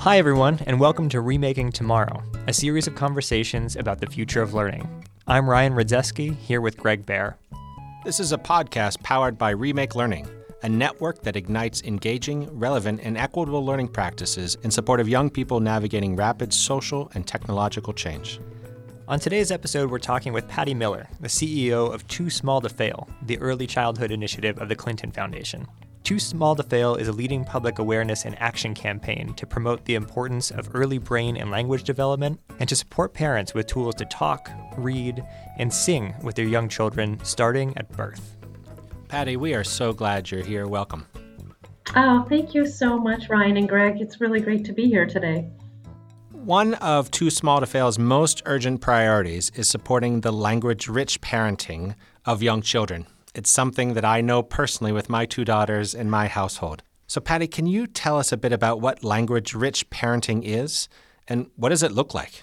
Hi, everyone, and welcome to Remaking Tomorrow, a series of conversations about the future of learning. I'm Ryan Rydzewski, here with Greg Behr. This is a podcast powered by Remake Learning, a network that ignites engaging, relevant, and equitable learning practices in support of young people navigating rapid social and technological change. On today's episode, we're talking with Patti Miller, the CEO of Too Small to Fail, the early childhood initiative of the Clinton Foundation. Too Small to Fail is a leading public awareness and action campaign to promote the importance of early brain and language development and to support parents with tools to talk, read, and sing with their young children starting at birth. Patti, we are so glad you're here. Welcome. Oh, thank you so much, Ryan and Greg. It's really great to be here today. One of Too Small to Fail's most urgent priorities is supporting the language rich parenting of young children. It's something that I know personally with my two daughters in my household. So, Patti, can you tell us a bit about what language rich parenting is and what does it look like?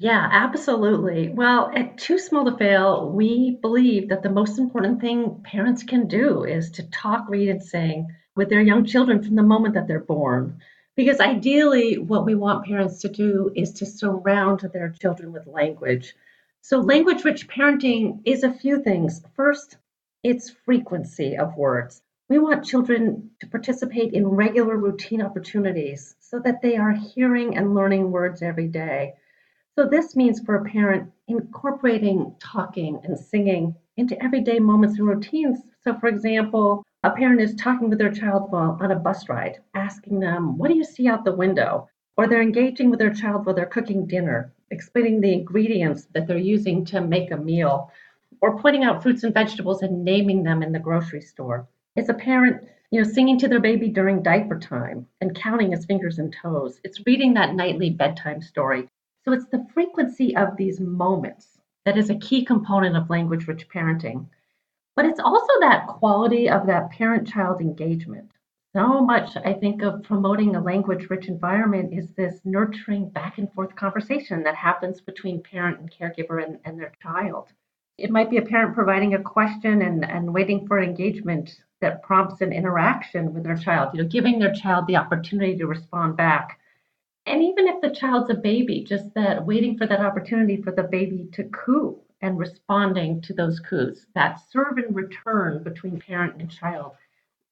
Yeah, absolutely. Well, at Too Small to Fail, we believe that the most important thing parents can do is to talk, read, and sing with their young children from the moment that they're born. Because ideally, what we want parents to do is to surround their children with language so, language rich parenting is a few things. First, it's frequency of words. We want children to participate in regular routine opportunities so that they are hearing and learning words every day. So, this means for a parent incorporating talking and singing into everyday moments and routines. So, for example, a parent is talking with their child while on a bus ride, asking them, What do you see out the window? Or they're engaging with their child while they're cooking dinner explaining the ingredients that they're using to make a meal, or pointing out fruits and vegetables and naming them in the grocery store. It's a parent, you know, singing to their baby during diaper time and counting his fingers and toes. It's reading that nightly bedtime story. So it's the frequency of these moments that is a key component of language rich parenting. But it's also that quality of that parent child engagement so much I think of promoting a language rich environment is this nurturing back and forth conversation that happens between parent and caregiver and, and their child. It might be a parent providing a question and, and waiting for engagement that prompts an interaction with their child, you know, giving their child the opportunity to respond back. And even if the child's a baby, just that waiting for that opportunity for the baby to coo and responding to those coos, that serve and return between parent and child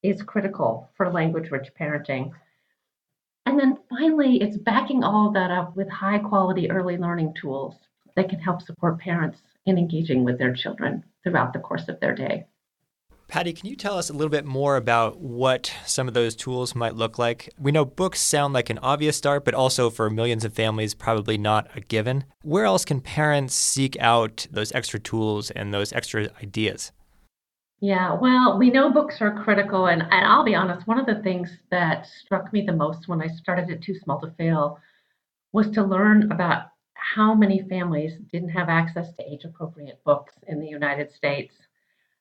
is critical for language rich parenting. And then finally, it's backing all of that up with high quality early learning tools that can help support parents in engaging with their children throughout the course of their day. Patti, can you tell us a little bit more about what some of those tools might look like? We know books sound like an obvious start, but also for millions of families, probably not a given. Where else can parents seek out those extra tools and those extra ideas? Yeah, well, we know books are critical. And, and I'll be honest, one of the things that struck me the most when I started at Too Small to Fail was to learn about how many families didn't have access to age appropriate books in the United States.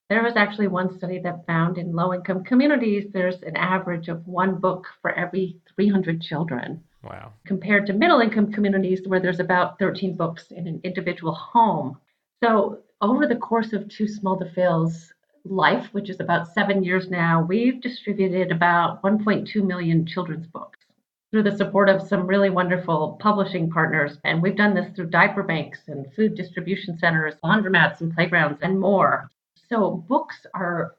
There was actually one study that found in low income communities, there's an average of one book for every 300 children. Wow. Compared to middle income communities where there's about 13 books in an individual home. So, over the course of Too Small to Fail's life, which is about seven years now, we've distributed about 1.2 million children's books through the support of some really wonderful publishing partners. And we've done this through diaper banks and food distribution centers, laundromats and playgrounds, and more. So, books are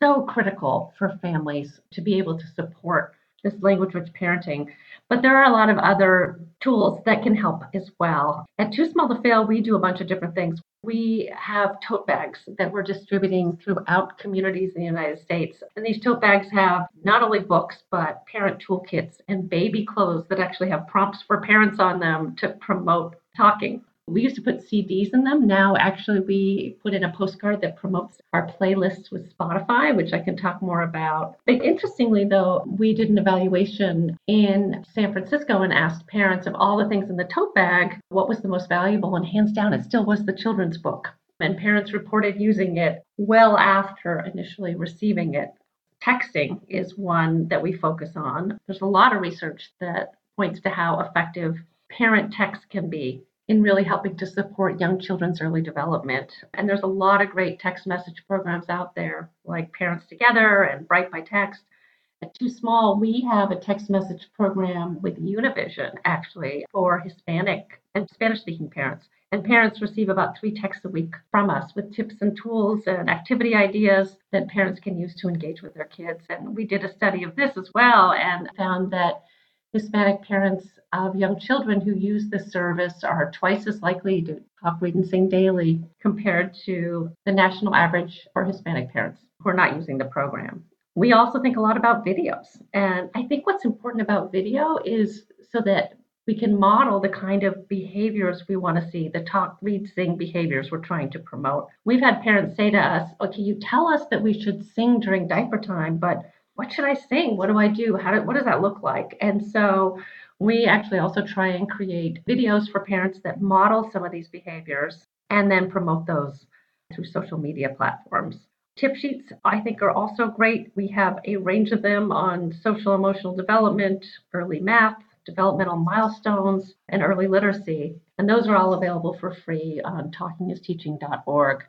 so critical for families to be able to support this language rich parenting. But there are a lot of other tools that can help as well. At Too Small to Fail, we do a bunch of different things. We have tote bags that we're distributing throughout communities in the United States. And these tote bags have not only books, but parent toolkits and baby clothes that actually have prompts for parents on them to promote talking. We used to put CDs in them. Now, actually, we put in a postcard that promotes our playlists with Spotify, which I can talk more about. But interestingly, though, we did an evaluation in San Francisco and asked parents of all the things in the tote bag, what was the most valuable? And hands down, it still was the children's book. And parents reported using it well after initially receiving it. Texting is one that we focus on. There's a lot of research that points to how effective parent text can be in really helping to support young children's early development. And there's a lot of great text message programs out there, like Parents Together and Bright by Text. At Too Small, we have a text message program with Univision actually for Hispanic and Spanish speaking parents. And parents receive about three texts a week from us with tips and tools and activity ideas that parents can use to engage with their kids. And we did a study of this as well and found that Hispanic parents of young children who use this service are twice as likely to talk, read, and sing daily compared to the national average for Hispanic parents who are not using the program. We also think a lot about videos. And I think what's important about video is so that we can model the kind of behaviors we want to see, the talk, read, sing behaviors we're trying to promote. We've had parents say to us, okay, you tell us that we should sing during diaper time, but what should I sing? What do I do? How do, what does that look like? And so we actually also try and create videos for parents that model some of these behaviors and then promote those through social media platforms. Tip sheets, I think, are also great. We have a range of them on social emotional development, early math, developmental milestones, and early literacy. And those are all available for free on talkingisteaching.org.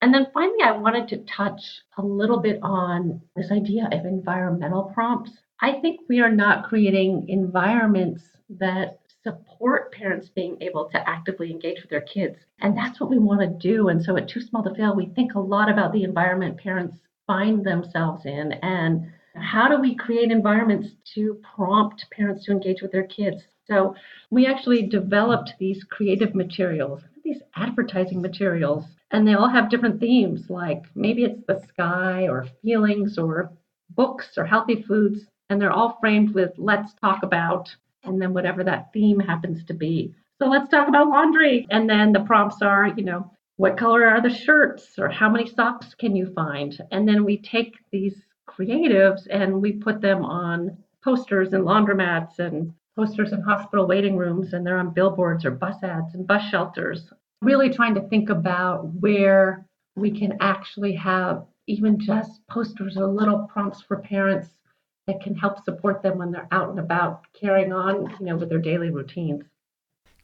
And then finally, I wanted to touch a little bit on this idea of environmental prompts. I think we are not creating environments that support parents being able to actively engage with their kids. And that's what we want to do. And so at Too Small to Fail, we think a lot about the environment parents find themselves in and how do we create environments to prompt parents to engage with their kids. So we actually developed these creative materials, these advertising materials, and they all have different themes like maybe it's the sky or feelings or books or healthy foods. And they're all framed with let's talk about and then whatever that theme happens to be. So let's talk about laundry. And then the prompts are, you know, what color are the shirts or how many socks can you find? And then we take these creatives and we put them on posters and laundromats and posters in hospital waiting rooms and they're on billboards or bus ads and bus shelters. Really trying to think about where we can actually have even just posters or little prompts for parents that can help support them when they're out and about carrying on, you know, with their daily routines.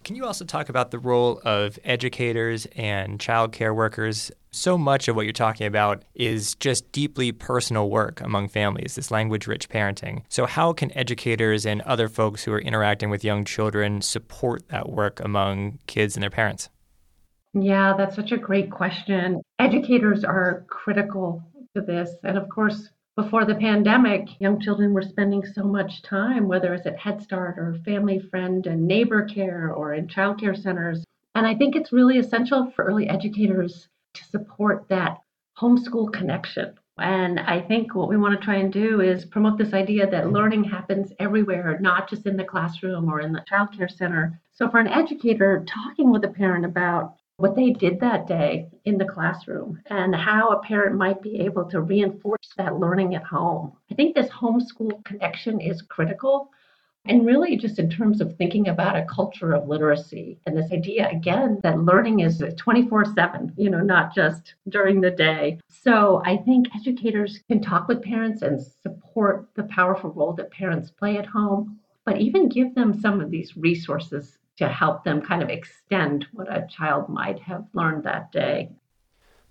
Can you also talk about the role of educators and child care workers? So much of what you're talking about is just deeply personal work among families, this language rich parenting. So, how can educators and other folks who are interacting with young children support that work among kids and their parents? Yeah, that's such a great question. Educators are critical to this. And of course, before the pandemic, young children were spending so much time, whether it's at Head Start or Family Friend and Neighbor Care or in childcare centers. And I think it's really essential for early educators to support that homeschool connection. And I think what we want to try and do is promote this idea that learning happens everywhere, not just in the classroom or in the childcare center. So, for an educator, talking with a parent about what they did that day in the classroom and how a parent might be able to reinforce that learning at home. I think this homeschool connection is critical. And really, just in terms of thinking about a culture of literacy and this idea again that learning is 24 7, you know, not just during the day. So I think educators can talk with parents and support the powerful role that parents play at home, but even give them some of these resources to help them kind of extend what a child might have learned that day.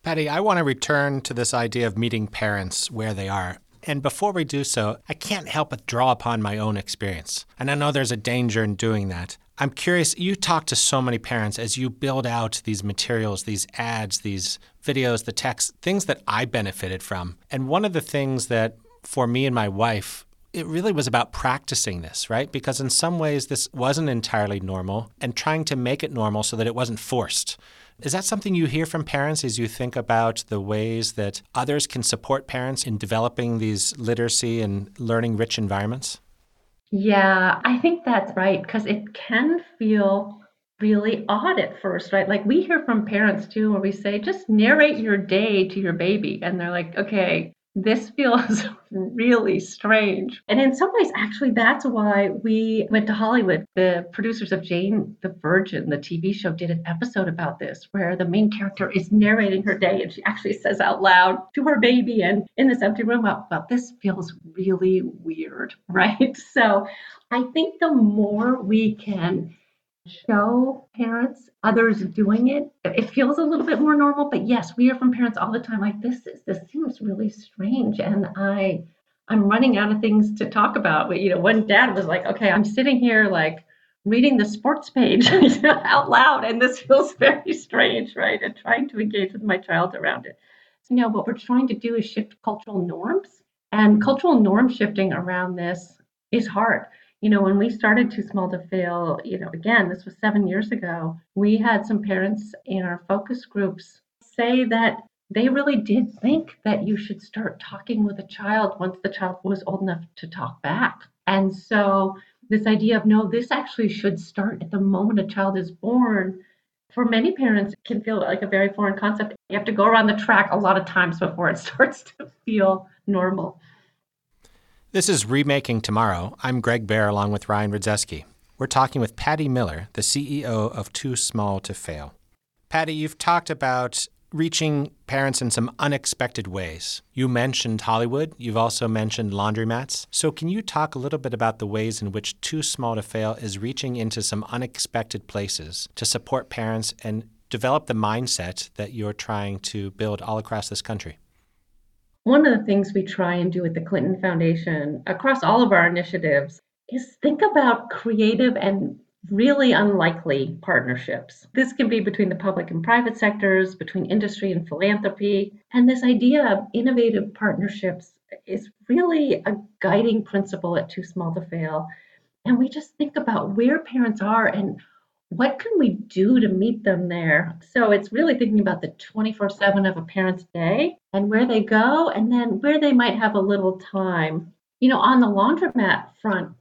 Patti, I want to return to this idea of meeting parents where they are. And before we do so, I can't help but draw upon my own experience. And I know there's a danger in doing that. I'm curious, you talk to so many parents as you build out these materials, these ads, these videos, the text, things that I benefited from. And one of the things that for me and my wife it really was about practicing this, right? Because in some ways, this wasn't entirely normal and trying to make it normal so that it wasn't forced. Is that something you hear from parents as you think about the ways that others can support parents in developing these literacy and learning rich environments? Yeah, I think that's right because it can feel really odd at first, right? Like we hear from parents too, where we say, just narrate your day to your baby. And they're like, okay, this feels really strange. And in some ways, actually, that's why we went to Hollywood. The producers of Jane the Virgin, the TV show, did an episode about this where the main character is narrating her day and she actually says out loud to her baby and in this empty room, well, well this feels really weird, right? So I think the more we can show parents others doing it it feels a little bit more normal but yes we hear from parents all the time like this is this seems really strange and i I'm running out of things to talk about. but You know, one dad was like, okay, I'm sitting here like reading the sports page out loud, and this feels very strange, right? And trying to engage with my child around it. So, you know, what we're trying to do is shift cultural norms, and cultural norm shifting around this is hard. You know, when we started Too Small to Fail, you know, again, this was seven years ago, we had some parents in our focus groups say that they really did think that you should start talking with a child once the child was old enough to talk back. And so, this idea of no, this actually should start at the moment a child is born, for many parents, can feel like a very foreign concept. You have to go around the track a lot of times before it starts to feel normal. This is Remaking Tomorrow. I'm Greg Behr along with Ryan Rydzewski. We're talking with Patti Miller, the CEO of Too Small to Fail. Patti, you've talked about reaching parents in some unexpected ways. You mentioned Hollywood, you've also mentioned laundromats. So, can you talk a little bit about the ways in which Too Small to Fail is reaching into some unexpected places to support parents and develop the mindset that you're trying to build all across this country? One of the things we try and do at the Clinton Foundation across all of our initiatives is think about creative and really unlikely partnerships. This can be between the public and private sectors, between industry and philanthropy. And this idea of innovative partnerships is really a guiding principle at Too Small to Fail. And we just think about where parents are and what can we do to meet them there? So it's really thinking about the 24 7 of a parent's day and where they go, and then where they might have a little time. You know, on the laundromat front,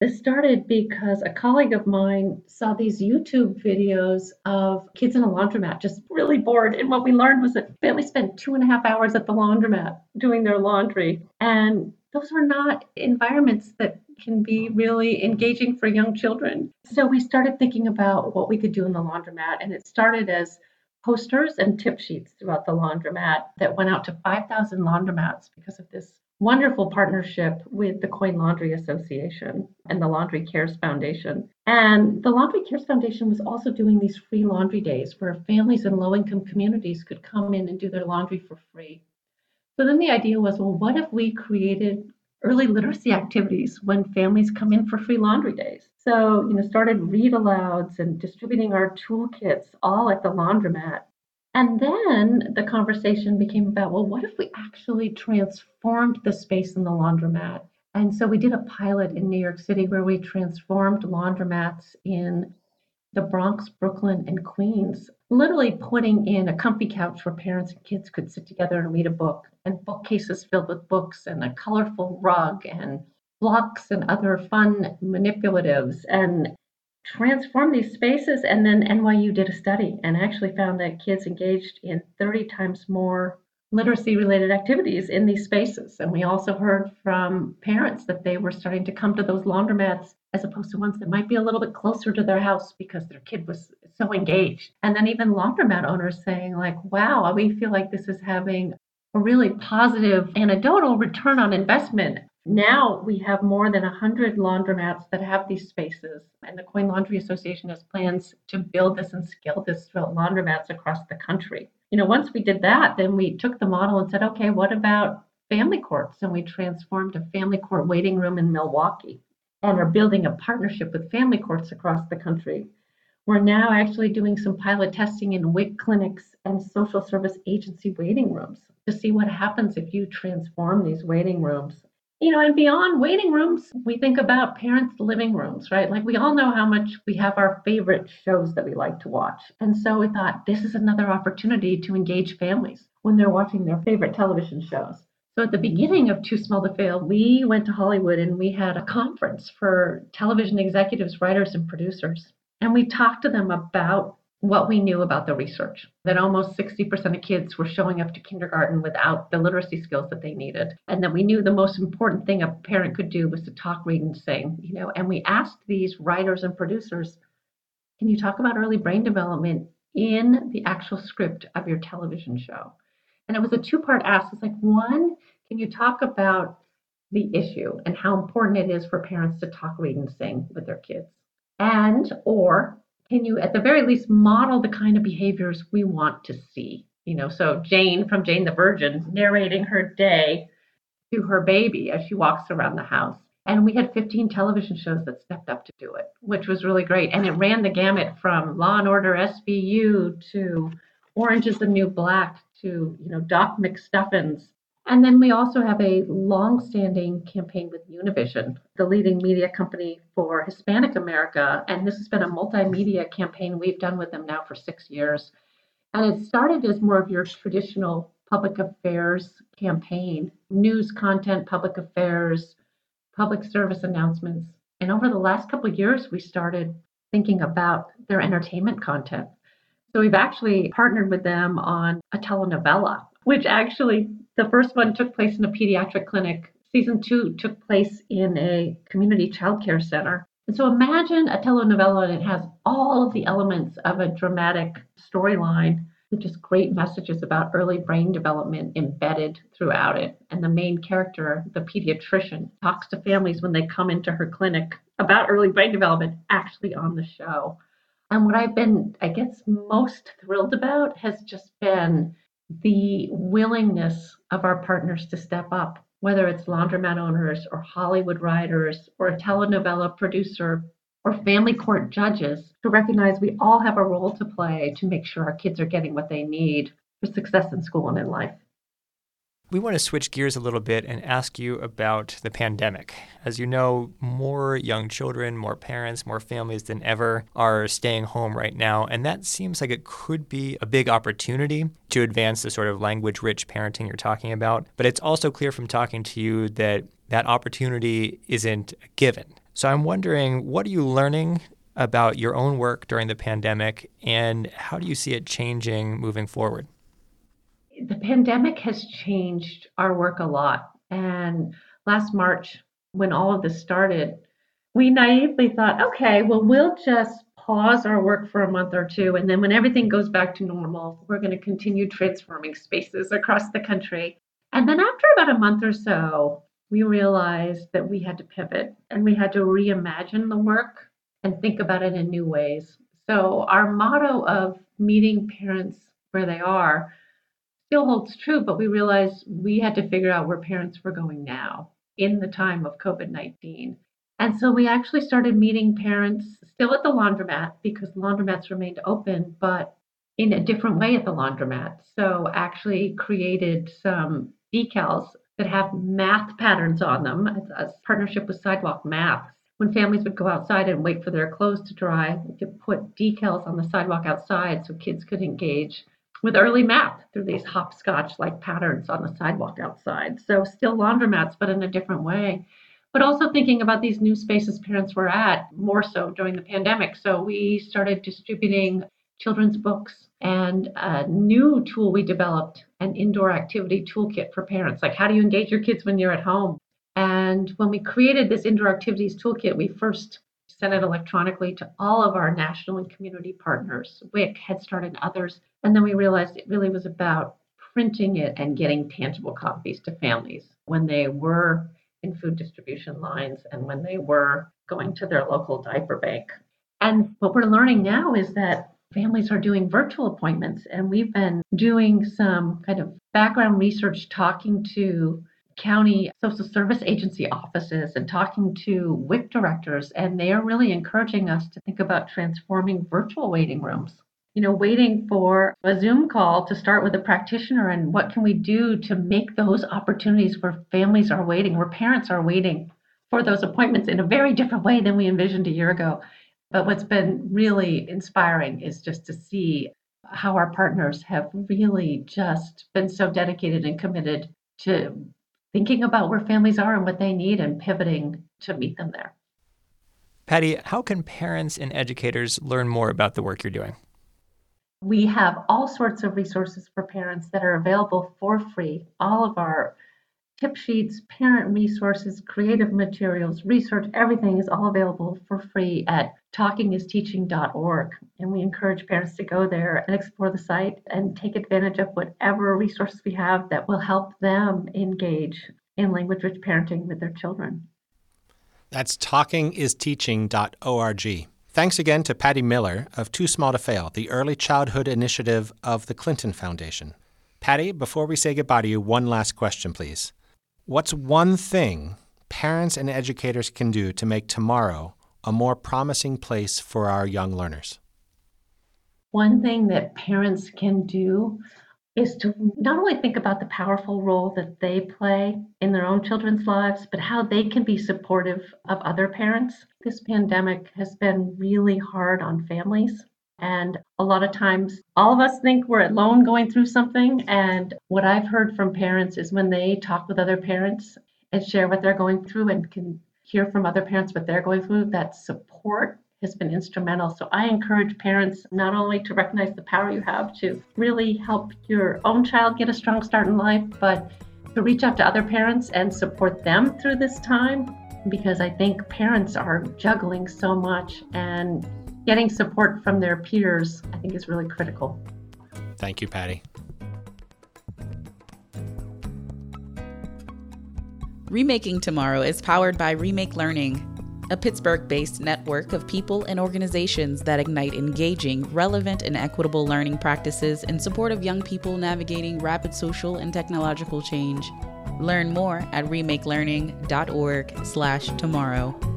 this started because a colleague of mine saw these YouTube videos of kids in a laundromat just really bored. And what we learned was that families spend two and a half hours at the laundromat doing their laundry. And those were not environments that can be really engaging for young children. So we started thinking about what we could do in the laundromat. And it started as posters and tip sheets throughout the laundromat that went out to 5,000 laundromats because of this wonderful partnership with the Coin Laundry Association and the Laundry Cares Foundation. And the Laundry Cares Foundation was also doing these free laundry days where families in low income communities could come in and do their laundry for free. So then the idea was well, what if we created early literacy activities when families come in for free laundry days? So, you know, started read alouds and distributing our toolkits all at the laundromat and then the conversation became about well, what if we actually transformed the space in the laundromat? And so we did a pilot in New York City where we transformed laundromats in the Bronx, Brooklyn, and Queens, literally putting in a comfy couch where parents and kids could sit together and read a book, and bookcases filled with books, and a colorful rug, and blocks and other fun manipulatives, and transform these spaces. And then NYU did a study and actually found that kids engaged in 30 times more literacy related activities in these spaces. And we also heard from parents that they were starting to come to those laundromats as opposed to ones that might be a little bit closer to their house because their kid was so engaged. And then even laundromat owners saying, like, wow, we feel like this is having a really positive anecdotal return on investment now we have more than 100 laundromats that have these spaces, and the Coin Laundry Association has plans to build this and scale this throughout laundromats across the country. You know, once we did that, then we took the model and said, okay, what about family courts? And we transformed a family court waiting room in Milwaukee and are building a partnership with family courts across the country. We're now actually doing some pilot testing in WIC clinics and social service agency waiting rooms to see what happens if you transform these waiting rooms you know, and beyond waiting rooms, we think about parents' living rooms, right? Like we all know how much we have our favorite shows that we like to watch. And so we thought this is another opportunity to engage families when they're watching their favorite television shows. So at the beginning of Too Small to Fail, we went to Hollywood and we had a conference for television executives, writers, and producers. And we talked to them about what we knew about the research that almost 60% of kids were showing up to kindergarten without the literacy skills that they needed. And that we knew the most important thing a parent could do was to talk read and sing you know. And we asked these writers and producers can you talk about early brain development in the actual script of your television show and it was a two part ask it's like one can you talk about the issue and how important it is for parents to talk read and sing with their kids and or can you at the very least model the kind of behaviors we want to see? You know, so Jane from Jane the Virgin narrating her day to her baby as she walks around the house. And we had 15 television shows that stepped up to do it, which was really great. And it ran the gamut from Law and Order SVU to Orange is the New Black to, you know, Doc McStuffins. And then we also have a long-standing campaign with Univision, the leading media company for Hispanic America. And this has been a multimedia campaign we've done with them now for six years. And it started as more of your traditional public affairs campaign, news content, public affairs, public service announcements. And over the last couple of years, we started thinking about their entertainment content. So we've actually partnered with them on a telenovela, which actually the first one took place in a pediatric clinic. Season two took place in a community childcare center. And so imagine a telenovela and it has all of the elements of a dramatic storyline with just great messages about early brain development embedded throughout it. And the main character, the pediatrician, talks to families when they come into her clinic about early brain development actually on the show. And what I've been, I guess, most thrilled about has just been the willingness of our partners to step up, whether it's laundromat owners or Hollywood writers or a telenovela producer or family court judges to recognize we all have a role to play to make sure our kids are getting what they need for success in school and in life. We want to switch gears a little bit and ask you about the pandemic. As you know, more young children, more parents, more families than ever are staying home right now. And that seems like it could be a big opportunity to advance the sort of language rich parenting you're talking about. But it's also clear from talking to you that that opportunity isn't a given. So I'm wondering, what are you learning about your own work during the pandemic, and how do you see it changing moving forward? The pandemic has changed our work a lot. And last March, when all of this started, we naively thought, okay, well, we'll just pause our work for a month or two. And then when everything goes back to normal, we're going to continue transforming spaces across the country. And then after about a month or so, we realized that we had to pivot and we had to reimagine the work and think about it in new ways. So, our motto of meeting parents where they are still holds true, but we realized we had to figure out where parents were going now in the time of COVID 19. And so we actually started meeting parents still at the laundromat because laundromats remained open, but in a different way at the laundromat. So actually created some decals that have math patterns on them, as a partnership with Sidewalk Math. When families would go outside and wait for their clothes to dry, we could put decals on the sidewalk outside so kids could engage with early math through these hopscotch like patterns on the sidewalk outside. So, still laundromats, but in a different way. But also thinking about these new spaces parents were at more so during the pandemic. So, we started distributing children's books and a new tool we developed an indoor activity toolkit for parents like how do you engage your kids when you're at home and when we created this indoor activities toolkit we first sent it electronically to all of our national and community partners wic head start and others and then we realized it really was about printing it and getting tangible copies to families when they were in food distribution lines and when they were going to their local diaper bank and what we're learning now is that families are doing virtual appointments. And we've been doing some kind of background research, talking to county social service agency offices and talking to WIC directors. And they are really encouraging us to think about transforming virtual waiting rooms. You know, waiting for a Zoom call to start with a practitioner and what can we do to make those opportunities where families are waiting, where parents are waiting for those appointments in a very different way than we envisioned a year ago. But what's been really inspiring is just to see how our partners have really just been so dedicated and committed to thinking about where families are and what they need and pivoting to meet them there. Patti, how can parents and educators learn more about the work you're doing? We have all sorts of resources for parents that are available for free. All of our tip sheets, parent resources, creative materials, research, everything is all available for free at talkingisteaching.org. And we encourage parents to go there and explore the site and take advantage of whatever resources we have that will help them engage in language rich parenting with their children. That's talkingisteaching.org. Thanks again to Patti Miller of Too Small to Fail, the early childhood initiative of the Clinton Foundation. Patti, before we say goodbye to you, one last question, please. What's one thing parents and educators can do to make tomorrow a more promising place for our young learners? One thing that parents can do is to not only think about the powerful role that they play in their own children's lives, but how they can be supportive of other parents. This pandemic has been really hard on families. And a lot of times, all of us think we're alone going through something. And what I've heard from parents is when they talk with other parents and share what they're going through and can hear from other parents what they're going through, that support has been instrumental. So I encourage parents not only to recognize the power you have to really help your own child get a strong start in life, but to reach out to other parents and support them through this time because I think parents are juggling so much and getting support from their peers, I think, is really critical. Thank you, Patti. Remaking Tomorrow is powered by Remake Learning a Pittsburgh based network of people and organizations that ignite engaging, relevant, and equitable learning practices in support of young people navigating rapid social and technological change. Learn more at remakelearning.org/tomorrow.